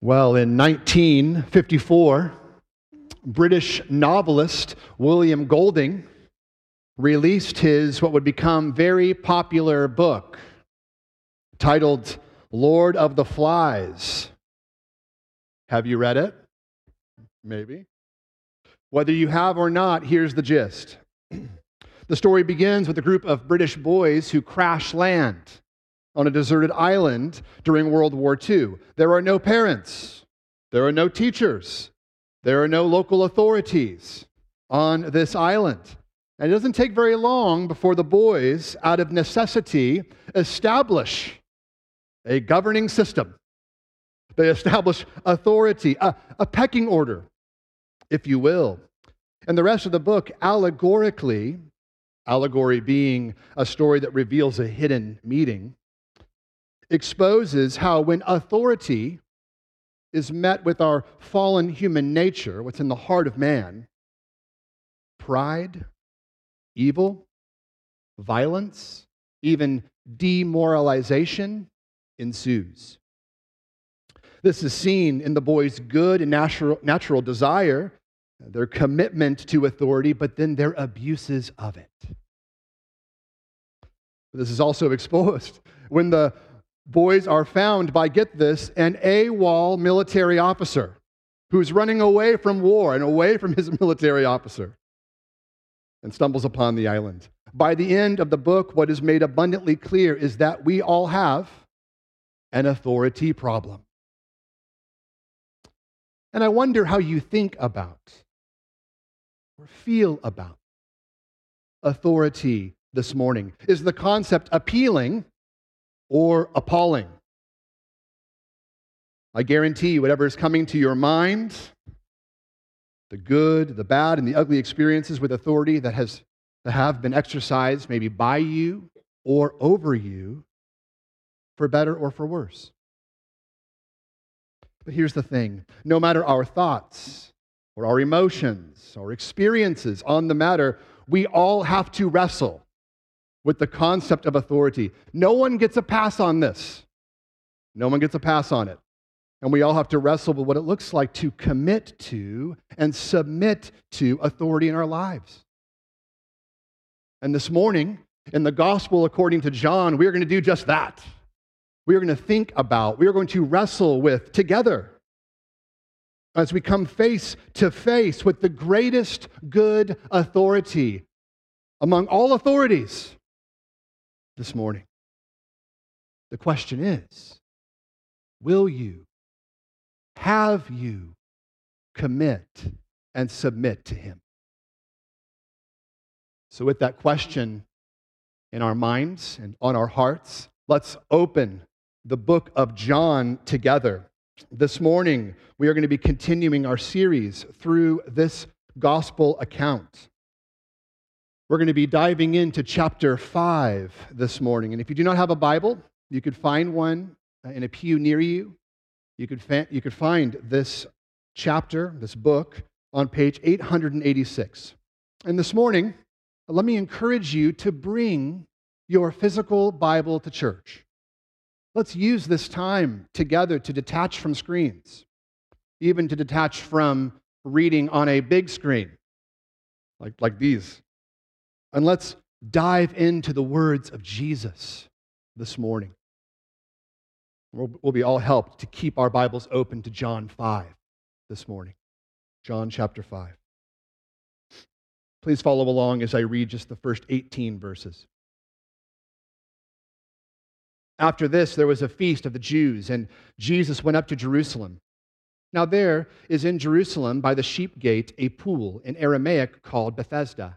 Well, in 1954, British novelist William Golding released his what would become very popular book titled Lord of the Flies. Have you read it? Maybe. Whether you have or not, here's the gist. the story begins with a group of British boys who crash land on a deserted island during World War II. There are no parents, there are no teachers, there are no local authorities on this island. And it doesn't take very long before the boys, out of necessity, establish a governing system. They establish authority, a, a pecking order, if you will. And the rest of the book, allegorically, allegory being a story that reveals a hidden meaning, exposes how when authority is met with our fallen human nature, what's in the heart of man, pride, evil, violence, even demoralization ensues. This is seen in the boys' good and natural, natural desire, their commitment to authority, but then their abuses of it. This is also exposed when the boys are found by, get this, an AWOL military officer who's running away from war and away from his military officer and stumbles upon the island. By the end of the book, what is made abundantly clear is that we all have an authority problem. And I wonder how you think about or feel about authority this morning. Is the concept appealing or appalling. I guarantee you, whatever is coming to your mind, the good, the bad, and the ugly experiences with authority that, has, that have been exercised maybe by you or over you, for better or for worse. But here's the thing no matter our thoughts or our emotions or experiences on the matter, we all have to wrestle with the concept of authority. No one gets a pass on this. No one gets a pass on it. And we all have to wrestle with what it looks like to commit to and submit to authority in our lives. And this morning, in the gospel according to John, we are going to do just that. We are going to think about, we are going to wrestle with together as we come face to face with the greatest good authority among all authorities this morning. The question is will you, have you commit and submit to Him? So, with that question in our minds and on our hearts, let's open the book of John together. This morning, we are going to be continuing our series through this gospel account. We're going to be diving into chapter 5 this morning. And if you do not have a Bible, you could find one uh, in a pew near you. You could, fa- you could find this chapter, this book, on page 886. And this morning, let me encourage you to bring your physical Bible to church. Let's use this time together to detach from screens, even to detach from reading on a big screen, like, like these. And let's dive into the words of Jesus this morning. We'll, we'll be all helped to keep our Bibles open to John 5 this morning. John chapter 5. Please follow along as I read just the first 18 verses. After this, there was a feast of the Jews, and Jesus went up to Jerusalem. Now, there is in Jerusalem by the sheep gate a pool in Aramaic called Bethesda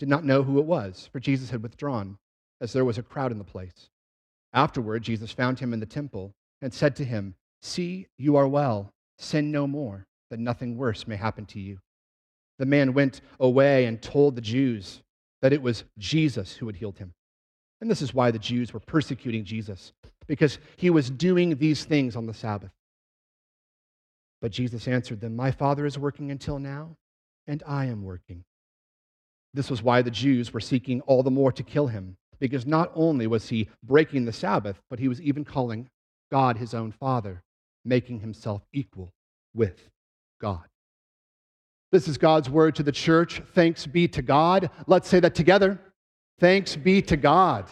did not know who it was, for Jesus had withdrawn, as there was a crowd in the place. Afterward, Jesus found him in the temple and said to him, See, you are well. Sin no more, that nothing worse may happen to you. The man went away and told the Jews that it was Jesus who had healed him. And this is why the Jews were persecuting Jesus, because he was doing these things on the Sabbath. But Jesus answered them, My Father is working until now, and I am working. This was why the Jews were seeking all the more to kill him, because not only was he breaking the Sabbath, but he was even calling God his own Father, making himself equal with God. This is God's word to the church. Thanks be to God. Let's say that together. Thanks be to God.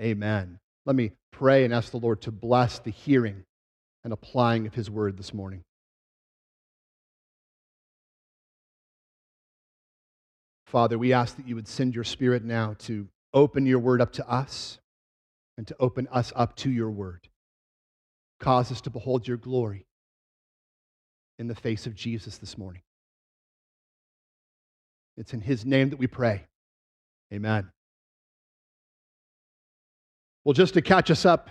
Amen. Let me pray and ask the Lord to bless the hearing and applying of his word this morning. Father, we ask that you would send your spirit now to open your word up to us and to open us up to your word. Cause us to behold your glory in the face of Jesus this morning. It's in his name that we pray. Amen. Well, just to catch us up,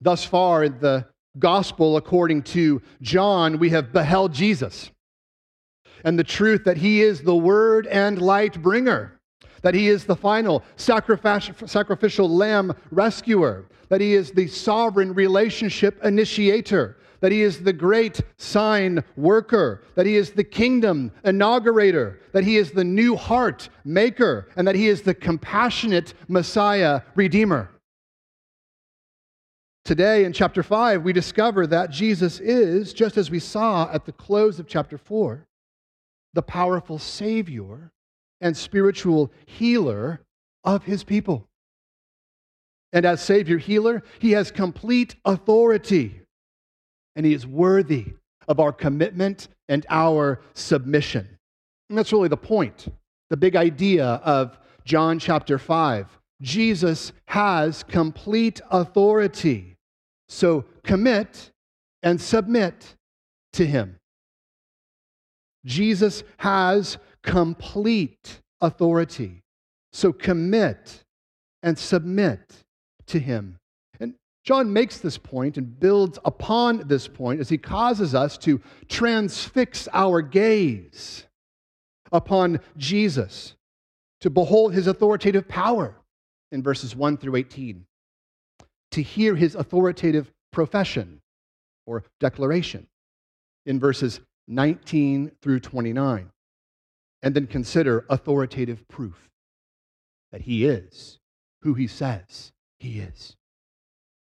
thus far in the gospel according to John, we have beheld Jesus and the truth that he is the word and light bringer, that he is the final sacrificial lamb rescuer, that he is the sovereign relationship initiator, that he is the great sign worker, that he is the kingdom inaugurator, that he is the new heart maker, and that he is the compassionate Messiah redeemer. Today in chapter 5, we discover that Jesus is, just as we saw at the close of chapter 4, the powerful Savior and spiritual healer of his people. And as Savior healer, he has complete authority, and he is worthy of our commitment and our submission. And that's really the point, the big idea of John chapter 5. Jesus has complete authority. So commit and submit to him. Jesus has complete authority. So commit and submit to him. And John makes this point and builds upon this point as he causes us to transfix our gaze upon Jesus, to behold his authoritative power in verses 1 through 18, to hear his authoritative profession or declaration in verses 19 through 29, and then consider authoritative proof that he is who he says he is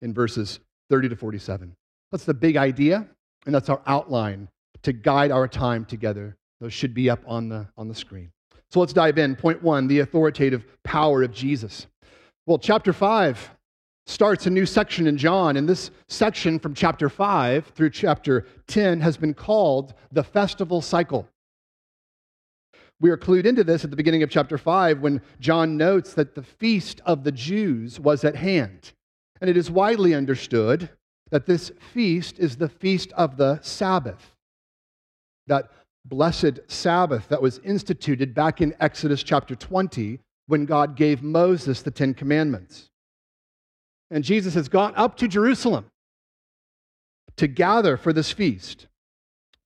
in verses 30 to 47. That's the big idea, and that's our outline to guide our time together. Those should be up on the, on the screen. So let's dive in. Point one the authoritative power of Jesus. Well, chapter 5 starts a new section in John, and this section from chapter 5 through chapter 10 has been called the festival cycle. We are clued into this at the beginning of chapter 5 when John notes that the feast of the Jews was at hand. And it is widely understood that this feast is the feast of the Sabbath, that blessed Sabbath that was instituted back in Exodus chapter 20 when God gave Moses the Ten Commandments. And Jesus has gone up to Jerusalem to gather for this feast,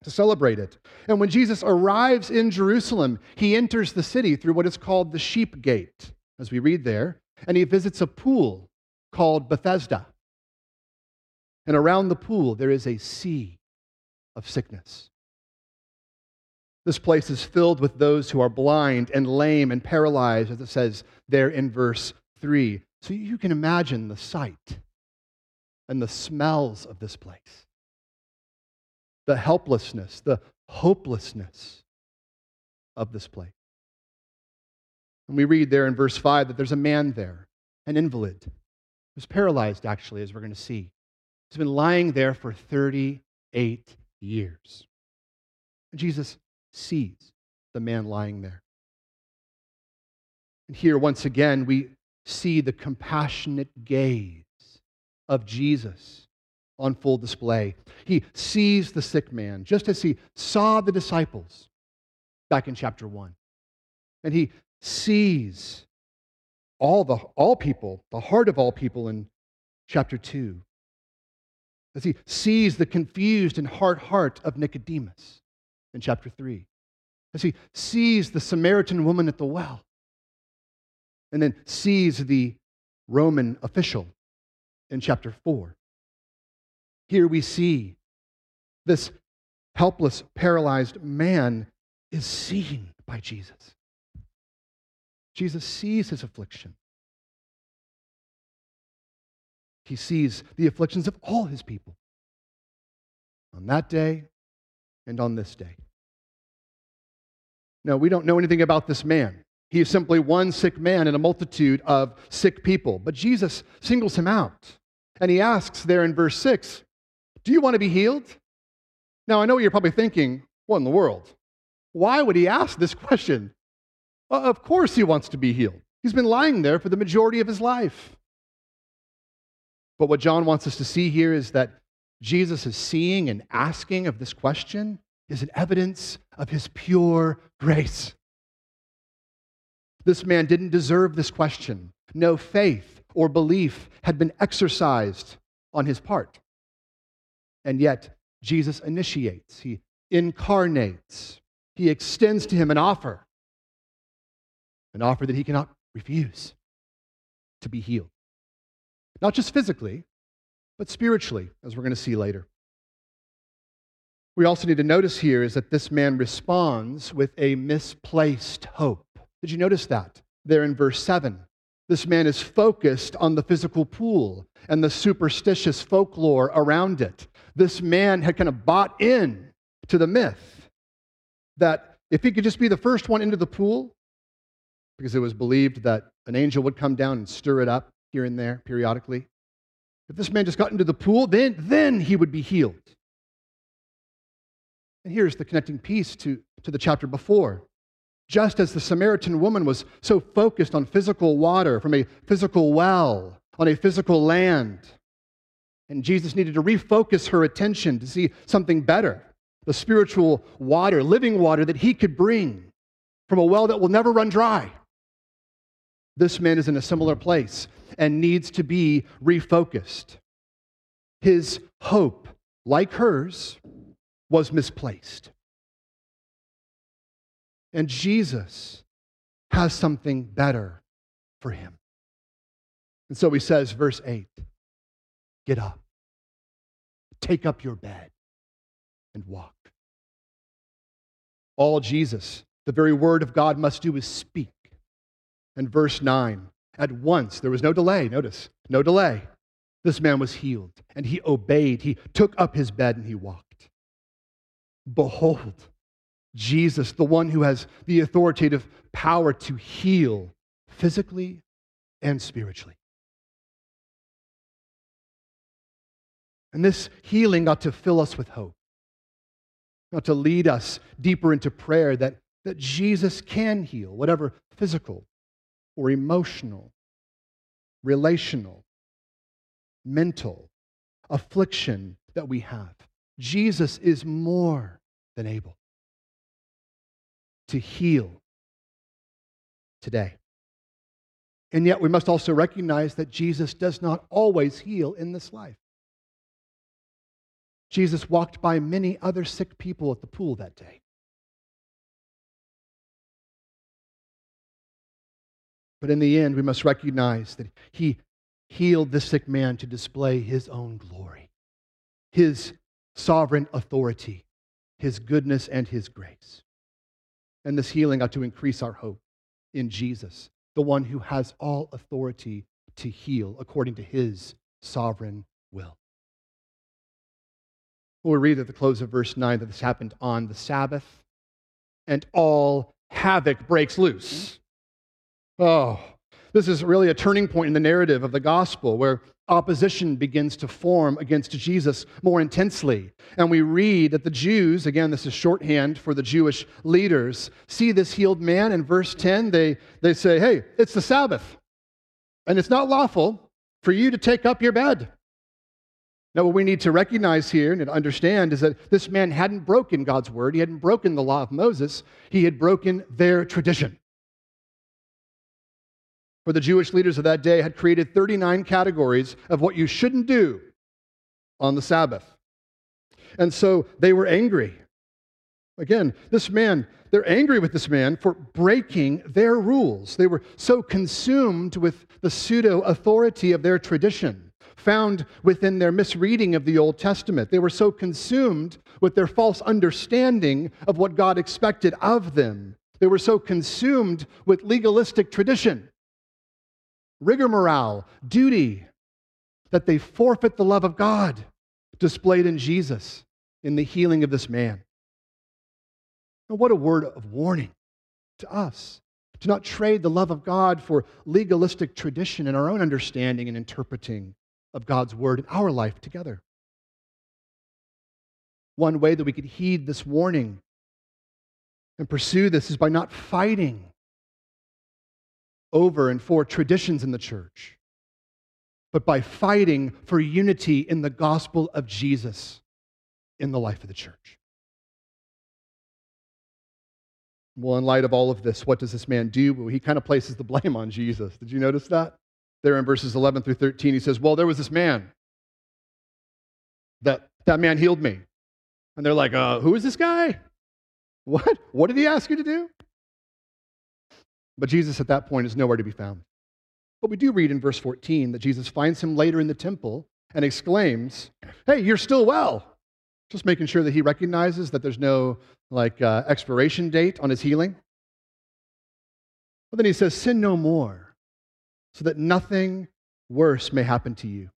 to celebrate it. And when Jesus arrives in Jerusalem, he enters the city through what is called the sheep gate, as we read there, and he visits a pool called Bethesda. And around the pool, there is a sea of sickness. This place is filled with those who are blind and lame and paralyzed, as it says there in verse 3. So you can imagine the sight and the smells of this place, the helplessness, the hopelessness of this place. And we read there in verse 5 that there's a man there, an invalid, who's paralyzed, actually, as we're going to see. He's been lying there for 38 years. And Jesus sees the man lying there. And here, once again, we see the compassionate gaze of Jesus on full display. He sees the sick man, just as he saw the disciples back in chapter 1. And he sees all, the, all people, the heart of all people in chapter 2. As he sees the confused and hard heart of Nicodemus in chapter 3. As he sees the Samaritan woman at the well. And then sees the Roman official in chapter 4. Here we see this helpless, paralyzed man is seen by Jesus. Jesus sees his affliction. He sees the afflictions of all his people on that day and on this day. No, we don't know anything about this man. He is simply one sick man in a multitude of sick people. But Jesus singles him out. And he asks there in verse 6, Do you want to be healed? Now, I know what you're probably thinking, What in the world? Why would he ask this question? Well, of course, he wants to be healed. He's been lying there for the majority of his life. But what John wants us to see here is that Jesus is seeing and asking of this question is an evidence of his pure grace. This man didn't deserve this question. No faith or belief had been exercised on his part. And yet, Jesus initiates, he incarnates, he extends to him an offer, an offer that he cannot refuse to be healed. Not just physically, but spiritually, as we're going to see later. We also need to notice here is that this man responds with a misplaced hope. Did you notice that there in verse 7? This man is focused on the physical pool and the superstitious folklore around it. This man had kind of bought in to the myth that if he could just be the first one into the pool, because it was believed that an angel would come down and stir it up here and there periodically. If this man just got into the pool, then, then he would be healed. And here's the connecting piece to, to the chapter before. Just as the Samaritan woman was so focused on physical water from a physical well, on a physical land, and Jesus needed to refocus her attention to see something better the spiritual water, living water that he could bring from a well that will never run dry. This man is in a similar place and needs to be refocused. His hope, like hers, was misplaced. And Jesus has something better for him. And so he says, verse 8 Get up, take up your bed, and walk. All Jesus, the very word of God, must do is speak. And verse 9 At once, there was no delay, notice, no delay. This man was healed, and he obeyed. He took up his bed and he walked. Behold, Jesus, the one who has the authoritative power to heal physically and spiritually. And this healing ought to fill us with hope, ought to lead us deeper into prayer that, that Jesus can heal whatever physical or emotional, relational, mental affliction that we have. Jesus is more than able to heal today. And yet, we must also recognize that Jesus does not always heal in this life. Jesus walked by many other sick people at the pool that day. But in the end, we must recognize that he healed the sick man to display his own glory, his sovereign authority, his goodness, and his grace. And this healing ought to increase our hope in Jesus, the one who has all authority to heal according to his sovereign will. We'll read at the close of verse 9 that this happened on the Sabbath, and all havoc breaks loose. Oh, This is really a turning point in the narrative of the gospel where opposition begins to form against Jesus more intensely. And we read that the Jews, again, this is shorthand for the Jewish leaders, see this healed man. In verse 10, they, they say, Hey, it's the Sabbath, and it's not lawful for you to take up your bed. Now, what we need to recognize here and understand is that this man hadn't broken God's word. He hadn't broken the law of Moses. He had broken their tradition. For the Jewish leaders of that day had created 39 categories of what you shouldn't do on the Sabbath. And so they were angry. Again, this man, they're angry with this man for breaking their rules. They were so consumed with the pseudo authority of their tradition found within their misreading of the Old Testament. They were so consumed with their false understanding of what God expected of them. They were so consumed with legalistic tradition, rigmarole, duty, that they forfeit the love of God displayed in Jesus in the healing of this man. And what a word of warning to us to not trade the love of God for legalistic tradition and our own understanding and interpreting of God's word in our life together. One way that we could heed this warning and pursue this is by not fighting over and for traditions in the church, but by fighting for unity in the gospel of Jesus in the life of the church. Well, in light of all of this, what does this man do? Well, he kind of places the blame on Jesus. Did you notice that? there in verses 11 through 13, he says, Well, there was this man. That, that man healed me. And they're like, uh, Who is this guy? What? What did he ask you to do? But Jesus at that point is nowhere to be found. But we do read in verse 14 that Jesus finds him later in the temple and exclaims, Hey, you're still well. Just making sure that he recognizes that there's no like uh, expiration date on his healing. But then he says, Sin no more so that nothing worse may happen to you.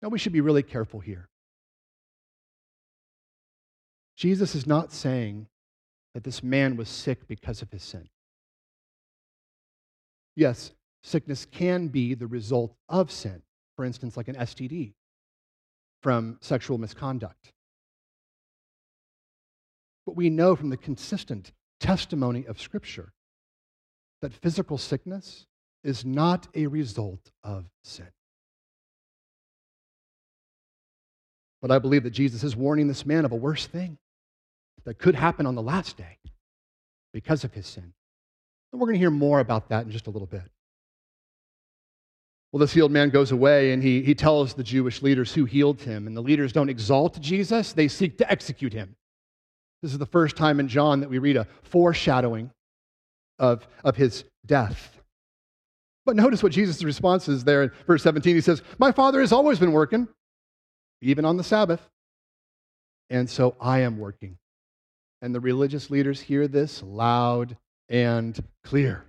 Now, we should be really careful here. Jesus is not saying that this man was sick because of his sin. Yes, sickness can be the result of sin, for instance, like an STD from sexual misconduct. But we know from the consistent testimony of Scripture that physical sickness is not a result of sin. But I believe that Jesus is warning this man of a worse thing that could happen on the last day because of his sin. And we're going to hear more about that in just a little bit. Well, this healed man goes away and he, he tells the Jewish leaders who healed him. And the leaders don't exalt Jesus, they seek to execute him. This is the first time in John that we read a foreshadowing of, of his death. But notice what Jesus' response is there in verse 17. He says, My Father has always been working, even on the Sabbath, and so I am working. And the religious leaders hear this loud and clear.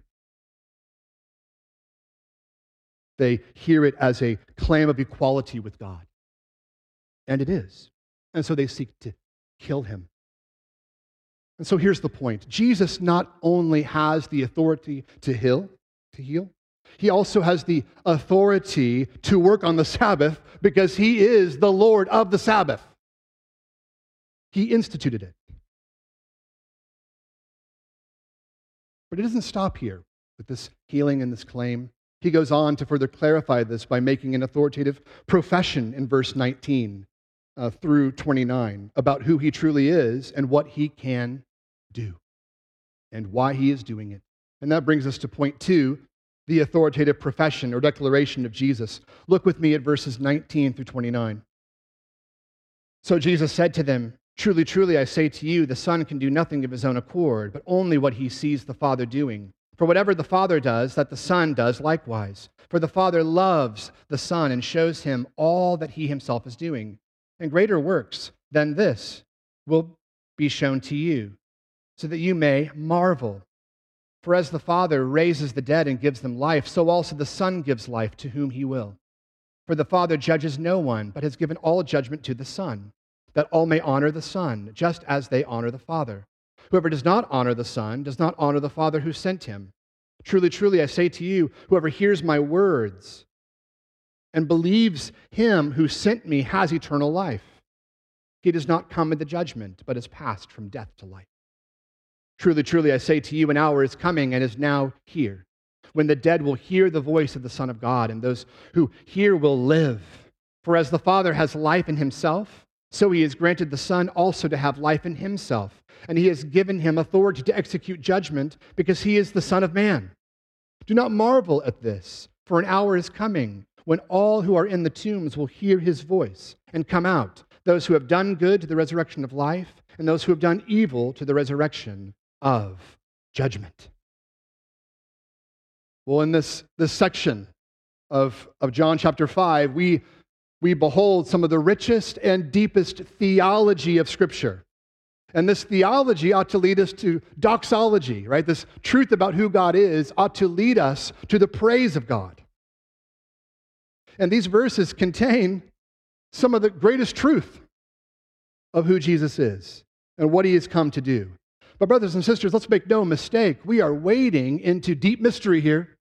They hear it as a claim of equality with God. And it is. And so they seek to kill him. And so here's the point Jesus not only has the authority to heal, to heal, he also has the authority to work on the Sabbath because he is the Lord of the Sabbath. He instituted it. But it doesn't stop here with this healing and this claim. He goes on to further clarify this by making an authoritative profession in verse 19 uh, through 29 about who he truly is and what he can do and why he is doing it. And that brings us to point two the authoritative profession or declaration of Jesus. Look with me at verses 19 through 29. So Jesus said to them, Truly, truly, I say to you, the Son can do nothing of his own accord, but only what he sees the Father doing. For whatever the Father does, that the Son does likewise. For the Father loves the Son and shows him all that he himself is doing. And greater works than this will be shown to you, so that you may marvel. For as the Father raises the dead and gives them life, so also the Son gives life to whom he will. For the Father judges no one, but has given all judgment to the Son, that all may honor the Son, just as they honor the Father. Whoever does not honor the Son does not honor the Father who sent him. Truly, truly, I say to you, whoever hears my words and believes him who sent me has eternal life. He does not come into judgment, but is passed from death to life. Truly, truly, I say to you, an hour is coming and is now here, when the dead will hear the voice of the Son of God, and those who hear will live. For as the Father has life in himself, so he has granted the Son also to have life in himself, and he has given him authority to execute judgment, because he is the Son of Man. Do not marvel at this, for an hour is coming when all who are in the tombs will hear his voice and come out, those who have done good to the resurrection of life, and those who have done evil to the resurrection of judgment. Well, in this, this section of, of John chapter 5, we, we behold some of the richest and deepest theology of Scripture. And this theology ought to lead us to doxology, right? This truth about who God is ought to lead us to the praise of God. And these verses contain some of the greatest truth of who Jesus is and what he has come to do. But, brothers and sisters, let's make no mistake. We are wading into deep mystery here,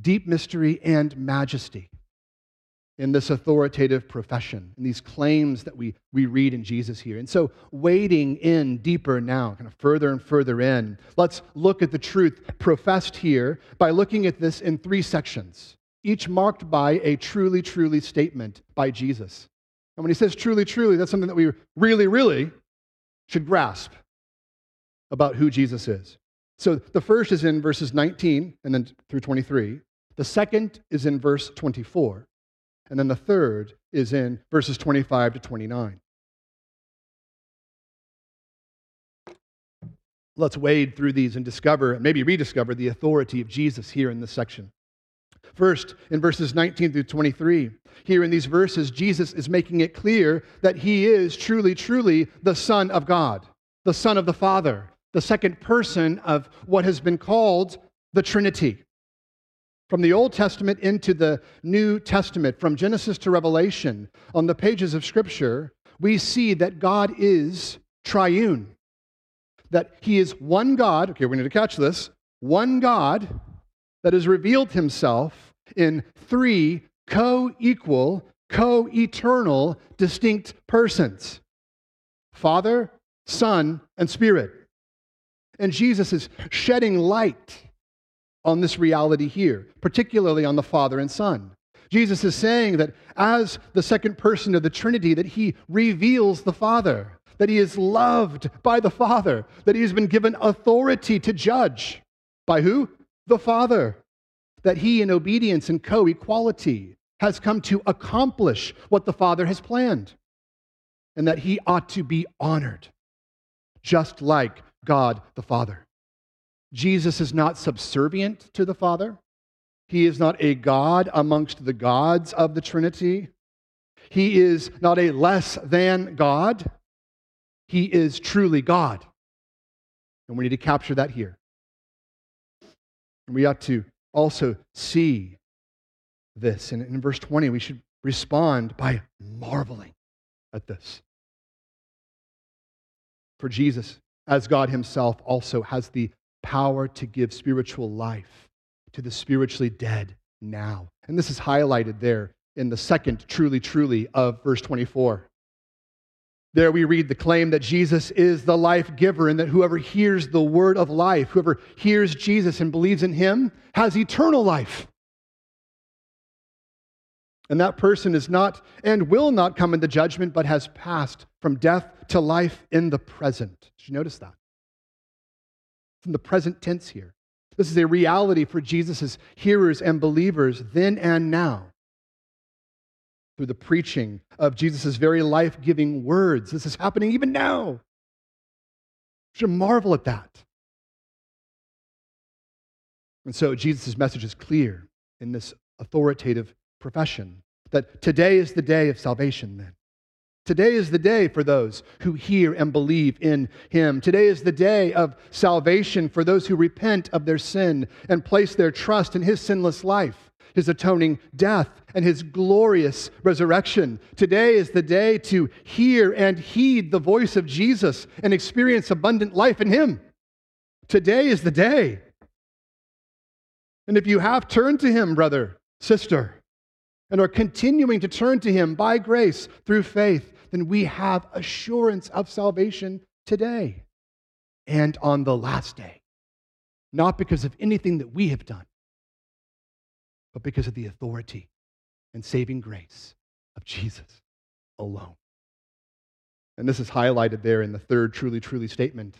deep mystery and majesty in this authoritative profession, in these claims that we, we read in Jesus here. And so, wading in deeper now, kind of further and further in, let's look at the truth professed here by looking at this in three sections, each marked by a truly, truly statement by Jesus. And when he says truly, truly, that's something that we really, really should grasp about who Jesus is. So the first is in verses 19 and then through 23. The second is in verse 24. And then the third is in verses 25 to 29. Let's wade through these and discover, and maybe rediscover, the authority of Jesus here in this section. First, in verses 19 through 23, here in these verses, Jesus is making it clear that he is truly, truly the Son of God, the Son of the Father, the second person of what has been called the Trinity. From the Old Testament into the New Testament, from Genesis to Revelation, on the pages of Scripture, we see that God is triune. That He is one God, okay, we need to catch this, one God that has revealed Himself in three co equal, co eternal, distinct persons Father, Son, and Spirit. And Jesus is shedding light on this reality here, particularly on the Father and Son. Jesus is saying that as the second person of the Trinity, that he reveals the Father, that he is loved by the Father, that he has been given authority to judge. By who? The Father. That he, in obedience and co equality, has come to accomplish what the Father has planned, and that he ought to be honored, just like God the Father. Jesus is not subservient to the Father. He is not a God amongst the gods of the Trinity. He is not a less than God. He is truly God. And we need to capture that here. And we ought to also see this. And in verse 20, we should respond by marveling at this. For Jesus as God Himself also has the power to give spiritual life to the spiritually dead now. And this is highlighted there in the second truly, truly of verse 24. There we read the claim that Jesus is the life giver and that whoever hears the word of life, whoever hears Jesus and believes in him, has eternal life. And that person is not and will not come into judgment, but has passed from death to life in the present. Did you notice that? From the present tense here. This is a reality for Jesus' hearers and believers then and now. Through the preaching of Jesus' very life giving words. This is happening even now. You should marvel at that. And so Jesus' message is clear in this authoritative profession that today is the day of salvation, then. Today is the day for those who hear and believe in him. Today is the day of salvation for those who repent of their sin and place their trust in his sinless life, his atoning death, and his glorious resurrection. Today is the day to hear and heed the voice of Jesus and experience abundant life in him. Today is the day. And if you have turned to him, brother, sister, and are continuing to turn to him by grace through faith, then we have assurance of salvation today and on the last day. Not because of anything that we have done, but because of the authority and saving grace of Jesus alone. And this is highlighted there in the third truly, truly statement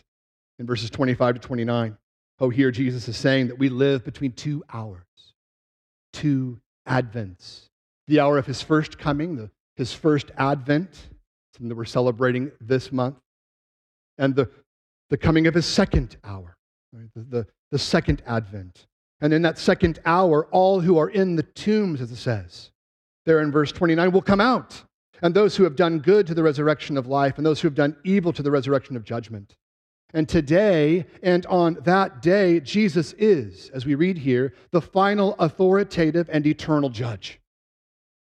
in verses 25 to 29. Oh, here Jesus is saying that we live between two hours, two advents. The hour of his first coming, the, his first advent, that we're celebrating this month, and the, the coming of his second hour, right? the, the, the second advent. And in that second hour, all who are in the tombs, as it says, there in verse 29, will come out. And those who have done good to the resurrection of life, and those who have done evil to the resurrection of judgment. And today and on that day, Jesus is, as we read here, the final authoritative and eternal judge.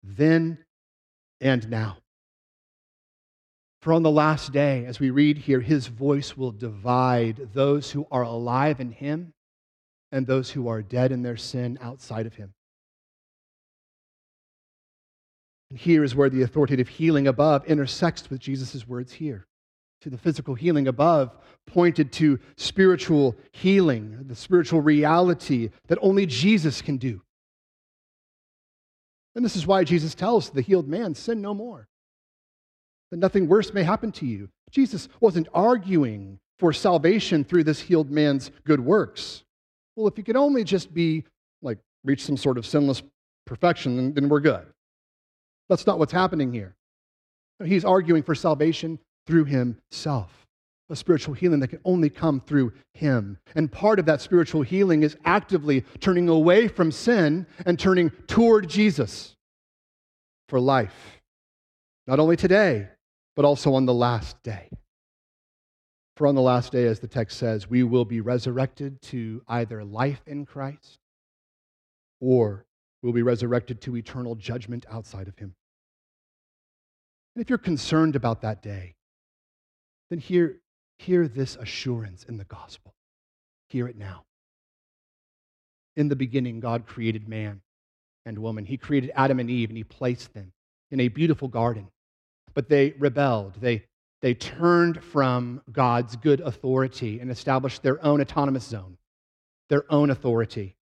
Then and now. For on the last day, as we read here, his voice will divide those who are alive in him and those who are dead in their sin outside of him. And here is where the authoritative healing above intersects with Jesus' words here to the physical healing above pointed to spiritual healing, the spiritual reality that only Jesus can do. And this is why Jesus tells the healed man, Sin no more, that nothing worse may happen to you. Jesus wasn't arguing for salvation through this healed man's good works. Well, if you could only just be like reach some sort of sinless perfection, then, then we're good. That's not what's happening here. He's arguing for salvation through himself. A spiritual healing that can only come through him. And part of that spiritual healing is actively turning away from sin and turning toward Jesus for life. Not only today, but also on the last day. For on the last day, as the text says, we will be resurrected to either life in Christ or we'll be resurrected to eternal judgment outside of him. And if you're concerned about that day, then hear, hear this assurance in the gospel. Hear it now. In the beginning, God created man and woman. He created Adam and Eve, and He placed them in a beautiful garden. But they rebelled. They, they turned from God's good authority and established their own autonomous zone, their own authority.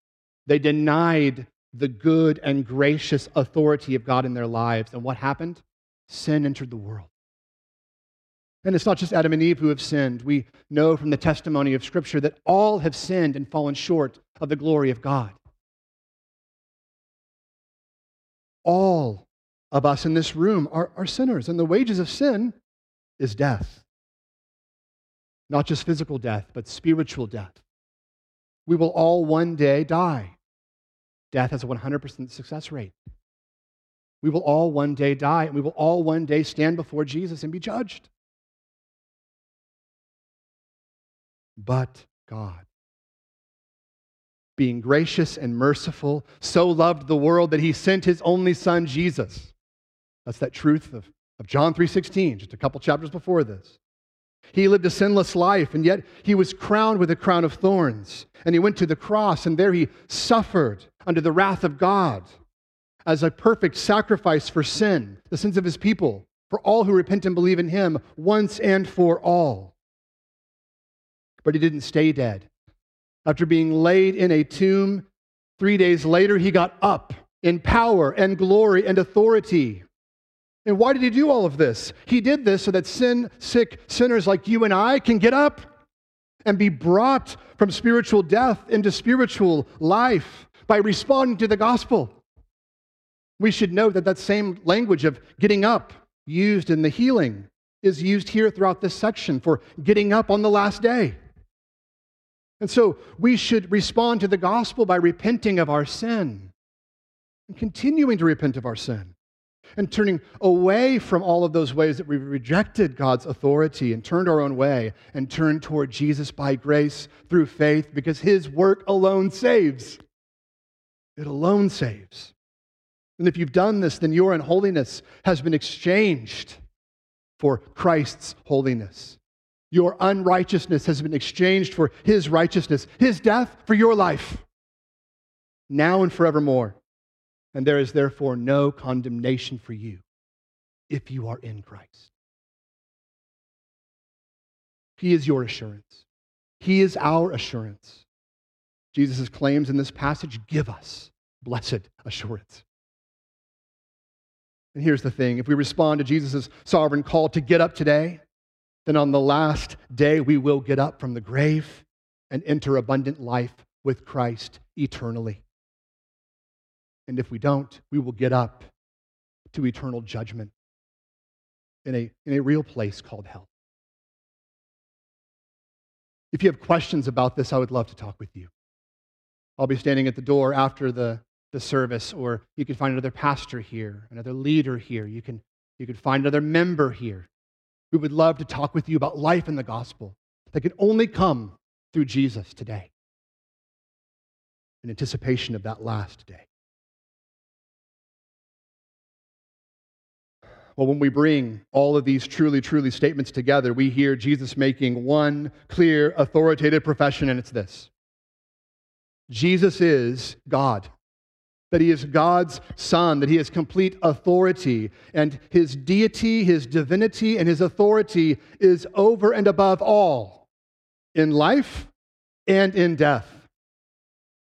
They denied the good and gracious authority of God in their lives. And what happened? Sin entered the world. And it's not just Adam and Eve who have sinned. We know from the testimony of Scripture that all have sinned and fallen short of the glory of God. All of us in this room are, are sinners, and the wages of sin is death. Not just physical death, but spiritual death. We will all one day die. Death has a 100% success rate. We will all one day die, and we will all one day stand before Jesus and be judged. but God. Being gracious and merciful, so loved the world that he sent his only son Jesus. That's that truth of, of John 3:16, just a couple chapters before this. He lived a sinless life, and yet he was crowned with a crown of thorns. And he went to the cross, and there he suffered under the wrath of God as a perfect sacrifice for sin, the sins of his people, for all who repent and believe in him once and for all. But he didn't stay dead. After being laid in a tomb, three days later, he got up in power and glory and authority. And why did he do all of this? He did this so that sin sick sinners like you and I can get up and be brought from spiritual death into spiritual life by responding to the gospel. We should note that that same language of getting up used in the healing is used here throughout this section for getting up on the last day. And so we should respond to the gospel by repenting of our sin and continuing to repent of our sin and turning away from all of those ways that we rejected God's authority and turned our own way and turned toward Jesus by grace through faith because his work alone saves. It alone saves. And if you've done this, then your unholiness has been exchanged for Christ's holiness. Your unrighteousness has been exchanged for his righteousness, his death for your life. now and forevermore. And there is therefore no condemnation for you if you are in Christ. He is your assurance. He is our assurance. Jesus' claims in this passage give us blessed assurance. And here's the thing if we respond to Jesus' sovereign call to get up today, then on the last day we will get up from the grave and enter abundant life with Christ eternally. And if we don't, we will get up to eternal judgment in a, in a real place called hell. If you have questions about this, I would love to talk with you. I'll be standing at the door after the, the service, or you can find another pastor here, another leader here. You can, you can find another member here. We would love to talk with you about life in the gospel that can only come through Jesus today in anticipation of that last day. Well, when we bring all of these truly, truly statements together, we hear Jesus making one clear, authoritative profession, and it's this Jesus is God. That he is God's son, that he has complete authority, and his deity, his divinity, and his authority is over and above all in life and in death.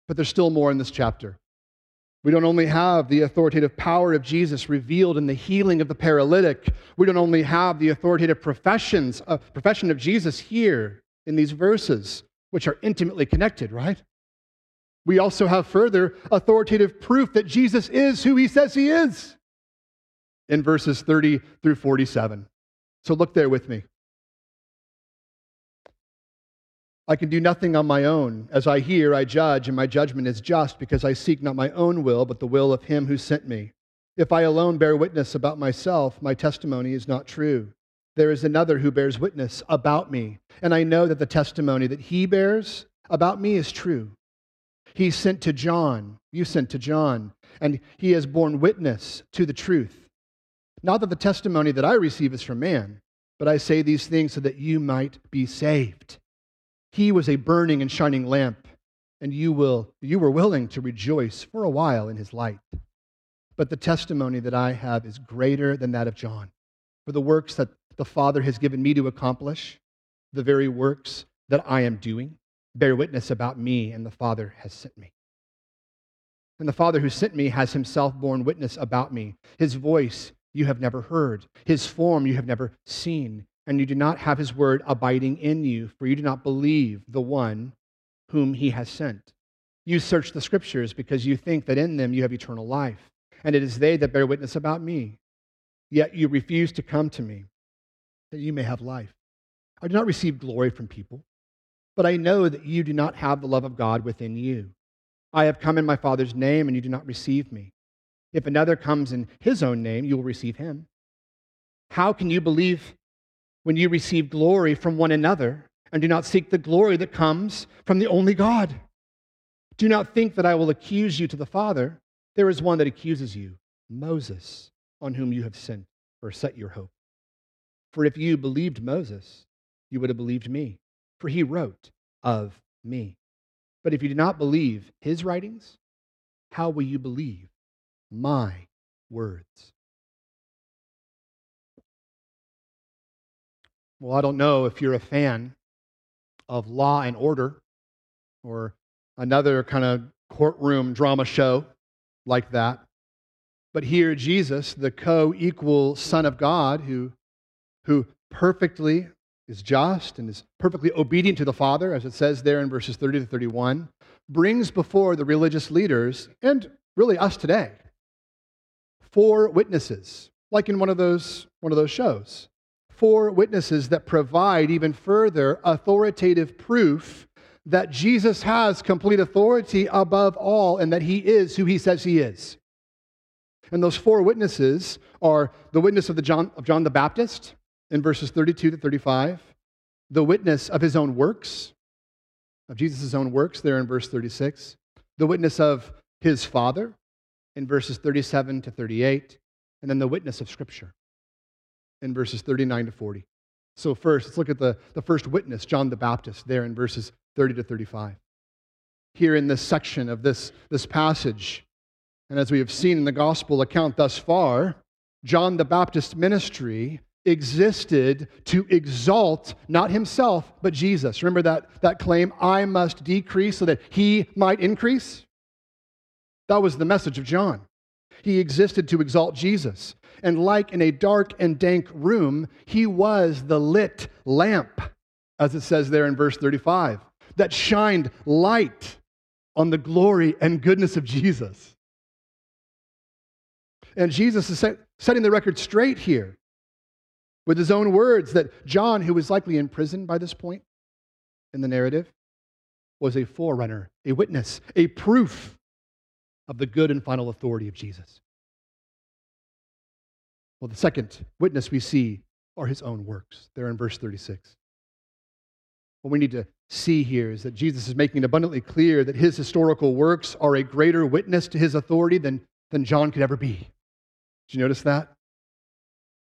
But there's still more in this chapter. We don't only have the authoritative power of Jesus revealed in the healing of the paralytic. We don't only have the authoritative professions, uh, profession of Jesus here in these verses, which are intimately connected, right? We also have further authoritative proof that Jesus is who he says he is in verses 30 through 47. So look there with me. I can do nothing on my own. As I hear, I judge, and my judgment is just because I seek not my own will, but the will of him who sent me. If I alone bear witness about myself, my testimony is not true. There is another who bears witness about me, and I know that the testimony that he bears about me is true. He sent to John, you sent to John, and he has borne witness to the truth. Not that the testimony that I receive is from man, but I say these things so that you might be saved. He was a burning and shining lamp, and you, will, you were willing to rejoice for a while in his light. But the testimony that I have is greater than that of John. For the works that the Father has given me to accomplish, the very works that I am doing, bear witness about me, and the Father has sent me. And the Father who sent me has himself borne witness about me. His voice you have never heard, his form you have never seen and you do not have his word abiding in you, for you do not believe the one whom he has sent. You search the scriptures because you think that in them you have eternal life, and it is they that bear witness about me. Yet you refuse to come to me, that you may have life. I do not receive glory from people, but I know that you do not have the love of God within you. I have come in my Father's name, and you do not receive me. If another comes in his own name, you will receive him. How can you believe when you receive glory from one another and do not seek the glory that comes from the only God. Do not think that I will accuse you to the Father. There is one that accuses you, Moses, on whom you have sent or set your hope. For if you believed Moses, you would have believed me, for he wrote of me. But if you do not believe his writings, how will you believe my words? Well, I don't know if you're a fan of Law and Order or another kind of courtroom drama show like that. But here, Jesus, the co equal Son of God, who, who perfectly is just and is perfectly obedient to the Father, as it says there in verses 30 to 31, brings before the religious leaders and really us today four witnesses, like in one of those, one of those shows four witnesses that provide even further authoritative proof that Jesus has complete authority above all and that he is who he says he is. And those four witnesses are the witness of, the John, of John the Baptist in verses 32 to 35, the witness of his own works, of Jesus' own works there in verse 36, the witness of his Father in verses 37 to 38, and then the witness of Scripture in verses 39 to 40. So, first, let's look at the, the first witness, John the Baptist, there in verses 30 to 35. here in this section of this, this passage. And as we have seen in the gospel account thus far, John the Baptist's ministry existed to exalt not himself, but Jesus. Remember that, that claim, I must decrease so that he might increase? That was the message of John. He existed to exalt Jesus. And like in a dark and dank room, he was the lit lamp, as it says there in verse 35, that shined light on the glory and goodness of Jesus. And Jesus is setting the record straight here with his own words that John, who was likely in prison by this point in the narrative, was a forerunner, a witness, a proof of the good and final authority of Jesus. Well, the second witness we see are his own works. There in verse 36. What we need to see here is that Jesus is making it abundantly clear that his historical works are a greater witness to his authority than, than John could ever be. Did you notice that?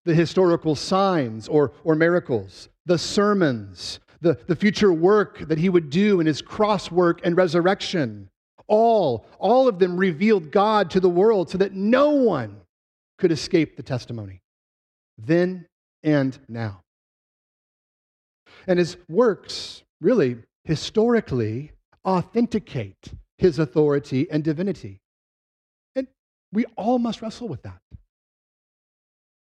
The historical signs or, or miracles, the sermons, the, the future work that he would do in his cross work and resurrection, all, all of them revealed God to the world so that no one could escape the testimony, then and now. And his works, really, historically, authenticate his authority and divinity. And we all must wrestle with that.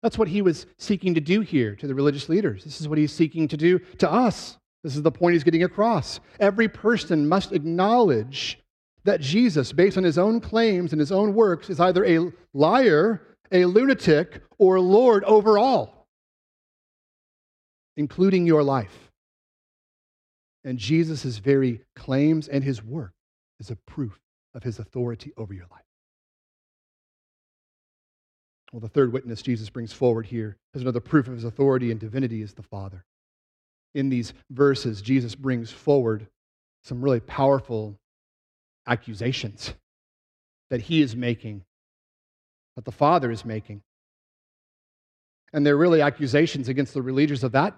That's what he was seeking to do here to the religious leaders. This is what he's seeking to do to us. This is the point he's getting across. Every person must acknowledge that Jesus, based on his own claims and his own works, is either a liar, a lunatic, or Lord over all, including your life. And Jesus' very claims and his work is a proof of his authority over your life. Well, the third witness Jesus brings forward here as another proof of his authority and divinity is the Father. In these verses, Jesus brings forward some really powerful accusations that he is making, that the Father is making. And they're really accusations against the religious of that,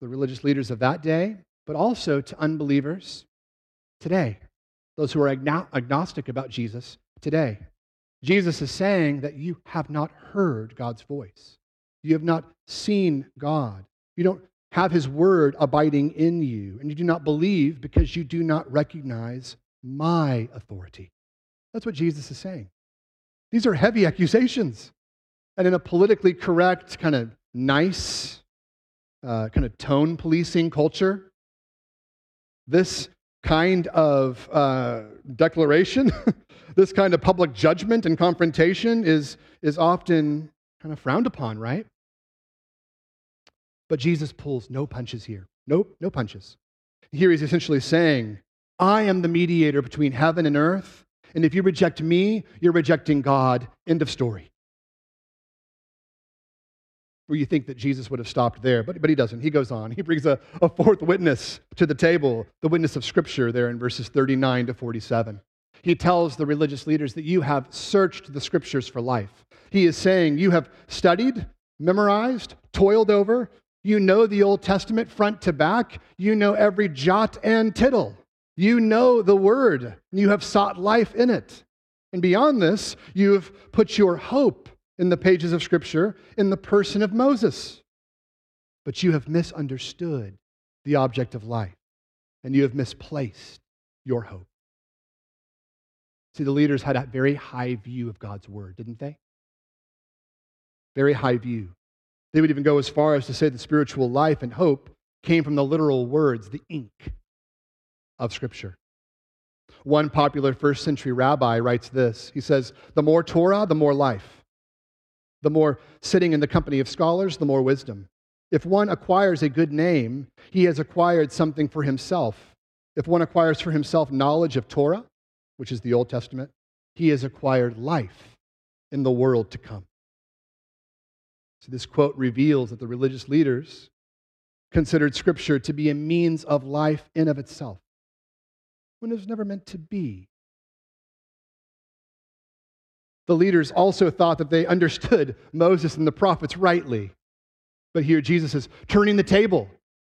the religious leaders of that day, but also to unbelievers today, those who are agnostic about Jesus today. Jesus is saying that you have not heard God's voice. You have not seen God. You don't have his word abiding in you, and you do not believe because you do not recognize my authority. That's what Jesus is saying. These are heavy accusations. And in a politically correct, kind of nice, uh, kind of tone policing culture, this kind of uh, declaration, this kind of public judgment and confrontation is, is often kind of frowned upon, right? But Jesus pulls no punches here. Nope, no punches. Here he's essentially saying, I am the mediator between heaven and earth. And if you reject me, you're rejecting God. End of story. Where you think that Jesus would have stopped there, but, but he doesn't. He goes on. He brings a, a fourth witness to the table, the witness of Scripture, there in verses 39 to 47. He tells the religious leaders that you have searched the Scriptures for life. He is saying, You have studied, memorized, toiled over. You know the Old Testament front to back. You know every jot and tittle. You know the word, you have sought life in it. And beyond this, you have put your hope in the pages of Scripture in the person of Moses. But you have misunderstood the object of life, and you have misplaced your hope. See, the leaders had a very high view of God's word, didn't they? Very high view. They would even go as far as to say that spiritual life and hope came from the literal words, the ink of Scripture. One popular first century rabbi writes this He says, The more Torah, the more life. The more sitting in the company of scholars, the more wisdom. If one acquires a good name, he has acquired something for himself. If one acquires for himself knowledge of Torah, which is the Old Testament, he has acquired life in the world to come. So, this quote reveals that the religious leaders considered Scripture to be a means of life in of itself when it was never meant to be. The leaders also thought that they understood Moses and the prophets rightly. But here Jesus is turning the table.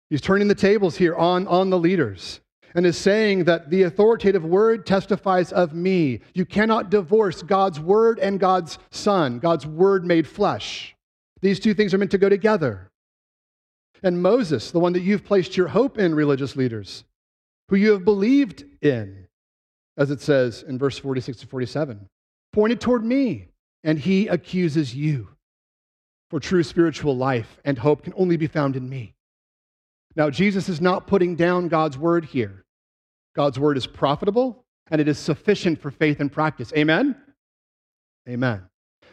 He's turning the tables here on, on the leaders. and is saying that the authoritative word testifies of me. You cannot divorce God's word and God's son, God's word made flesh. These two things are meant to go together. And Moses, the one that you've placed your hope in, religious leaders, who you have believed in, as it says in verse 46 to 47, pointed toward me, and he accuses you. For true spiritual life and hope can only be found in me. Now, Jesus is not putting down God's word here. God's word is profitable and it is sufficient for faith and practice. Amen? Amen.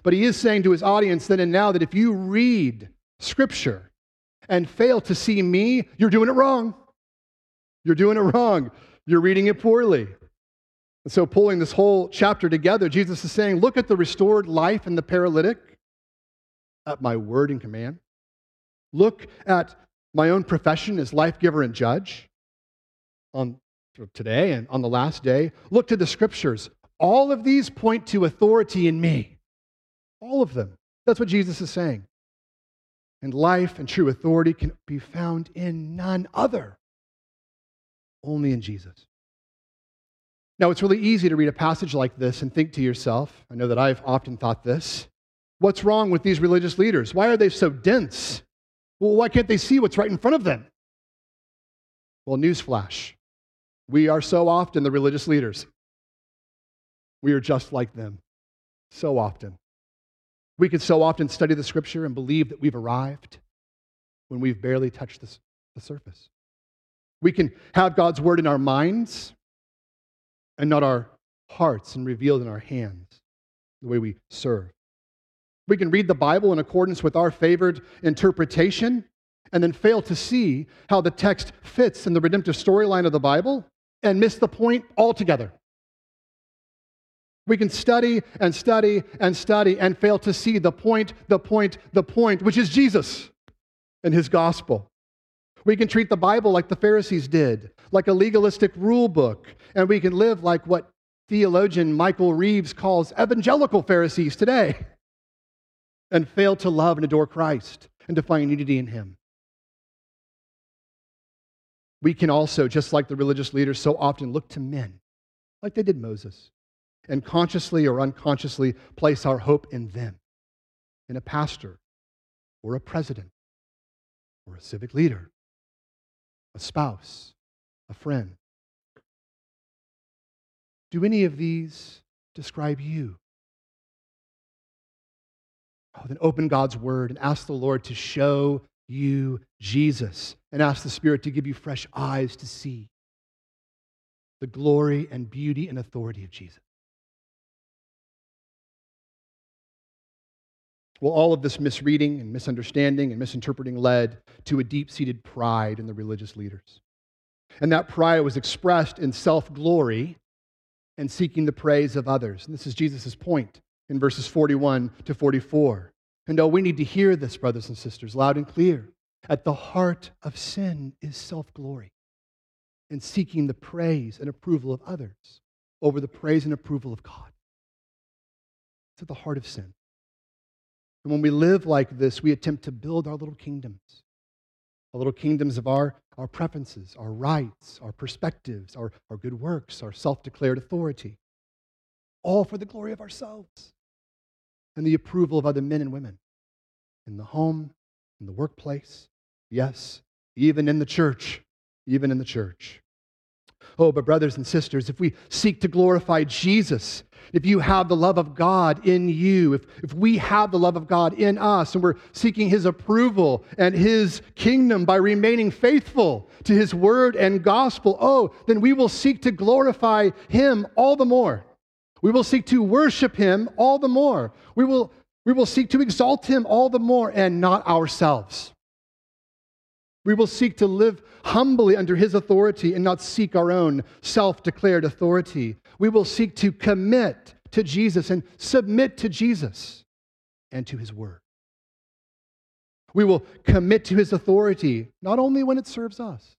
But he is saying to his audience then and now that if you read scripture and fail to see me, you're doing it wrong. You're doing it wrong. You're reading it poorly. And so, pulling this whole chapter together, Jesus is saying, Look at the restored life and the paralytic, at my word and command. Look at my own profession as life giver and judge on today and on the last day. Look to the scriptures. All of these point to authority in me. All of them. That's what Jesus is saying. And life and true authority can be found in none other, only in Jesus. Now, it's really easy to read a passage like this and think to yourself, I know that I've often thought this, what's wrong with these religious leaders? Why are they so dense? Well, why can't they see what's right in front of them? Well, newsflash. We are so often the religious leaders. We are just like them. So often. We could so often study the scripture and believe that we've arrived when we've barely touched the, the surface. We can have God's word in our minds and not our hearts and revealed in our hands, the way we serve. We can read the Bible in accordance with our favored interpretation and then fail to see how the text fits in the redemptive storyline of the Bible and miss the point altogether. We can study and study and study and fail to see the point, the point, the point, which is Jesus and his gospel. We can treat the Bible like the Pharisees did, like a legalistic rule book, and we can live like what theologian Michael Reeves calls evangelical Pharisees today and fail to love and adore Christ and to find unity in him. We can also, just like the religious leaders so often, look to men, like they did Moses, and consciously or unconsciously place our hope in them, in a pastor, or a president, or a civic leader, a spouse, a friend. Do any of these describe you? Oh, then open God's word and ask the Lord to show you Jesus and ask the Spirit to give you fresh eyes to see the glory and beauty and authority of Jesus. Well, all of this misreading and misunderstanding and misinterpreting led to a deep seated pride in the religious leaders. And that pride was expressed in self glory and seeking the praise of others. And this is Jesus' point in verses 41 to 44. And oh, we need to hear this, brothers and sisters, loud and clear. At the heart of sin is self glory and seeking the praise and approval of others over the praise and approval of God. It's at the heart of sin. And when we live like this, we attempt to build our little kingdoms, our little kingdoms of our, our preferences, our rights, our perspectives, our, our good works, our self declared authority, all for the glory of ourselves and the approval of other men and women in the home, in the workplace, yes, even in the church, even in the church. Oh, but brothers and sisters, if we seek to glorify Jesus, if you have the love of God in you, if, if we have the love of God in us, and we're seeking His approval and His kingdom by remaining faithful to His word and gospel, oh, then we will seek to glorify Him all the more. We will seek to worship him all the more. We will, we will seek to exalt him all the more and not ourselves. We will seek to live humbly under his authority and not seek our own self declared authority. We will seek to commit to Jesus and submit to Jesus and to his word. We will commit to his authority not only when it serves us,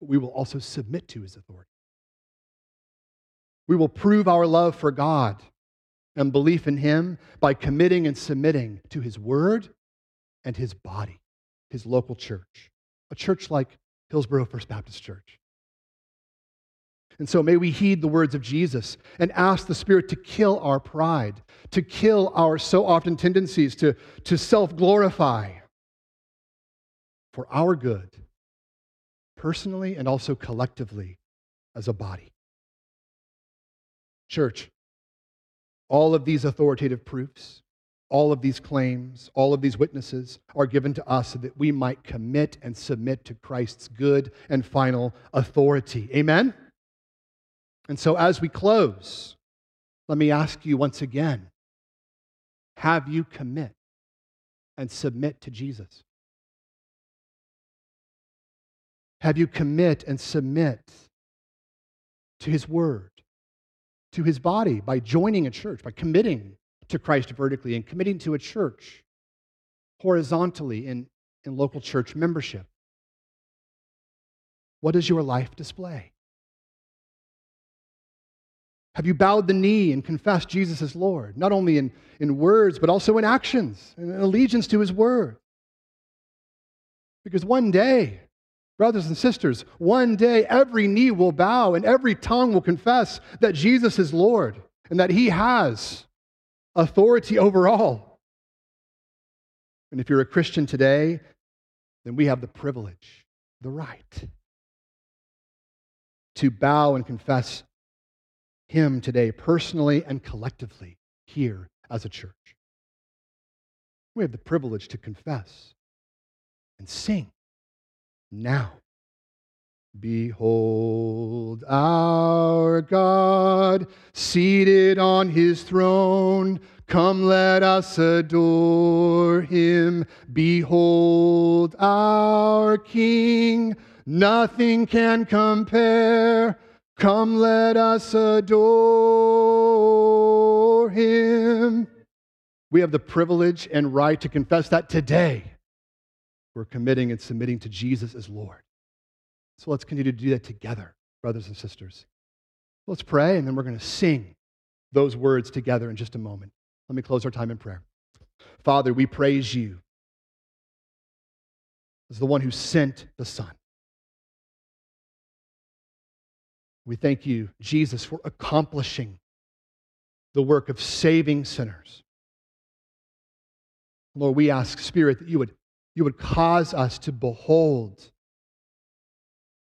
but we will also submit to his authority. We will prove our love for God and belief in Him by committing and submitting to His Word and His body, His local church, a church like Hillsboro First Baptist Church. And so may we heed the words of Jesus and ask the Spirit to kill our pride, to kill our so often tendencies to, to self glorify for our good, personally and also collectively as a body. Church, all of these authoritative proofs, all of these claims, all of these witnesses are given to us so that we might commit and submit to Christ's good and final authority. Amen? And so, as we close, let me ask you once again have you commit and submit to Jesus? Have you commit and submit to his word, to his body by joining a church, by committing to Christ vertically and committing to a church horizontally in, in local church membership? What does your life display? Have you bowed the knee and confessed Jesus as Lord, not only in, in words, but also in actions, in allegiance to his word? Because one day, brothers and sisters, one day every knee will bow and every tongue will confess that Jesus is Lord and that he has authority over all. And if you're a Christian today, then we have the privilege, the right to bow and confess him today, personally and collectively, here as a church. We have the privilege to confess and sing now. Behold our God seated on his throne. Come, let us adore him. Behold our King. Nothing can compare. Come, let us adore him. We have the privilege and right to confess that today we're committing and submitting to Jesus as Lord. So let's continue to do that together, brothers and sisters. Let's pray, and then we're going to sing those words together in just a moment. Let me close our time in prayer. Father, we praise you as the one who sent the Son. We thank you, Jesus, for accomplishing the work of saving sinners. Lord, we ask, Spirit, that you would, you would cause us to behold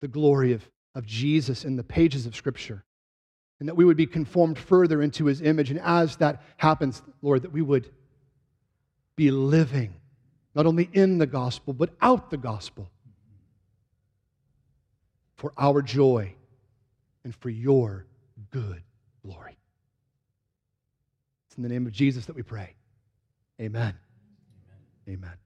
the glory of, of Jesus in the pages of Scripture, and that we would be conformed further into his image. And as that happens, Lord, that we would be living not only in the gospel, but out the gospel for our joy and for your good glory. It's in the name of Jesus that we pray. Amen. Amen. Amen.